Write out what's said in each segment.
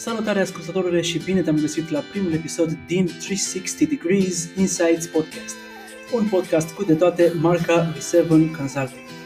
Salutare ascultătorile și bine te-am găsit la primul episod din 360 Degrees Insights Podcast. Un podcast cu de toate marca V7 Consulting.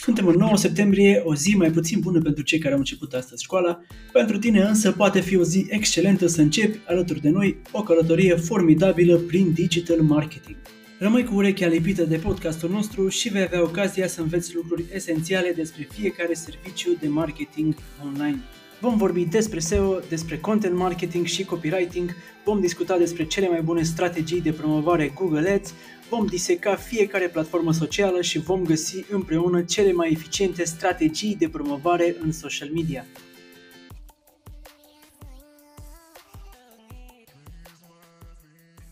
Suntem în 9 septembrie, o zi mai puțin bună pentru cei care au început astăzi școala. Pentru tine însă poate fi o zi excelentă să începi alături de noi o călătorie formidabilă prin digital marketing. Rămâi cu urechea lipită de podcastul nostru și vei avea ocazia să înveți lucruri esențiale despre fiecare serviciu de marketing online. Vom vorbi despre SEO, despre content marketing și copywriting, vom discuta despre cele mai bune strategii de promovare Google Ads, vom diseca fiecare platformă socială și vom găsi împreună cele mai eficiente strategii de promovare în social media.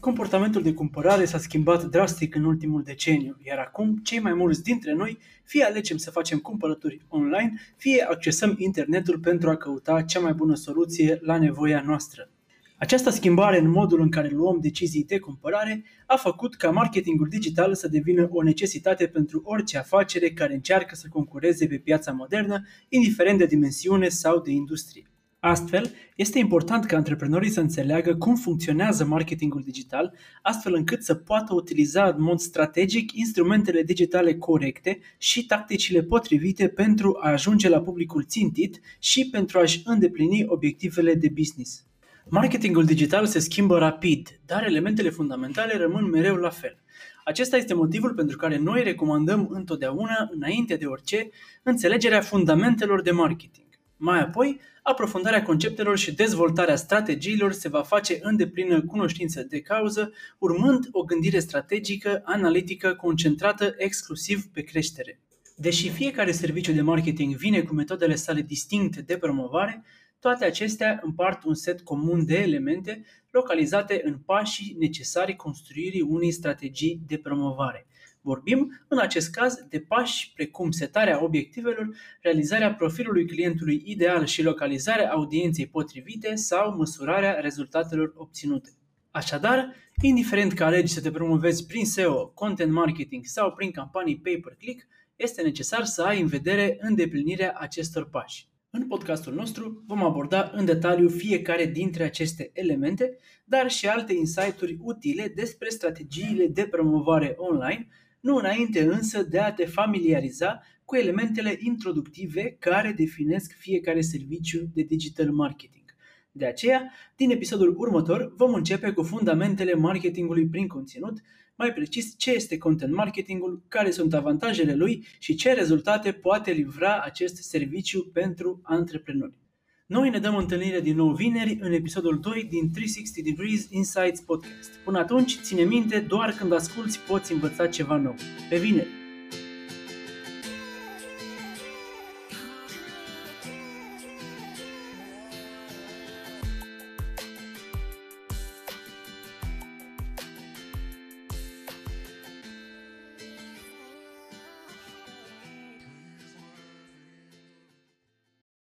Comportamentul de cumpărare s-a schimbat drastic în ultimul deceniu, iar acum cei mai mulți dintre noi fie alegem să facem cumpărături online, fie accesăm internetul pentru a căuta cea mai bună soluție la nevoia noastră. Această schimbare în modul în care luăm decizii de cumpărare a făcut ca marketingul digital să devină o necesitate pentru orice afacere care încearcă să concureze pe piața modernă, indiferent de dimensiune sau de industrie. Astfel, este important ca antreprenorii să înțeleagă cum funcționează marketingul digital, astfel încât să poată utiliza în mod strategic instrumentele digitale corecte și tacticile potrivite pentru a ajunge la publicul țintit și pentru a-și îndeplini obiectivele de business. Marketingul digital se schimbă rapid, dar elementele fundamentale rămân mereu la fel. Acesta este motivul pentru care noi recomandăm întotdeauna, înainte de orice, înțelegerea fundamentelor de marketing. Mai apoi, aprofundarea conceptelor și dezvoltarea strategiilor se va face în deplină cunoștință de cauză, urmând o gândire strategică, analitică, concentrată exclusiv pe creștere. Deși fiecare serviciu de marketing vine cu metodele sale distincte de promovare, toate acestea împart un set comun de elemente localizate în pașii necesari construirii unei strategii de promovare. Vorbim, în acest caz, de pași precum setarea obiectivelor, realizarea profilului clientului ideal și localizarea audienței potrivite sau măsurarea rezultatelor obținute. Așadar, indiferent că alegi să te promovezi prin SEO, content marketing sau prin campanii pay-per-click, este necesar să ai în vedere îndeplinirea acestor pași. În podcastul nostru vom aborda în detaliu fiecare dintre aceste elemente, dar și alte insight-uri utile despre strategiile de promovare online, nu înainte însă de a te familiariza cu elementele introductive care definesc fiecare serviciu de digital marketing. De aceea, din episodul următor vom începe cu fundamentele marketingului prin conținut, mai precis ce este content marketingul, care sunt avantajele lui și ce rezultate poate livra acest serviciu pentru antreprenori. Noi ne dăm întâlnire din nou vineri în episodul 2 din 360 Degrees Insights Podcast. Până atunci, ține minte, doar când asculti poți învăța ceva nou. Pe vineri!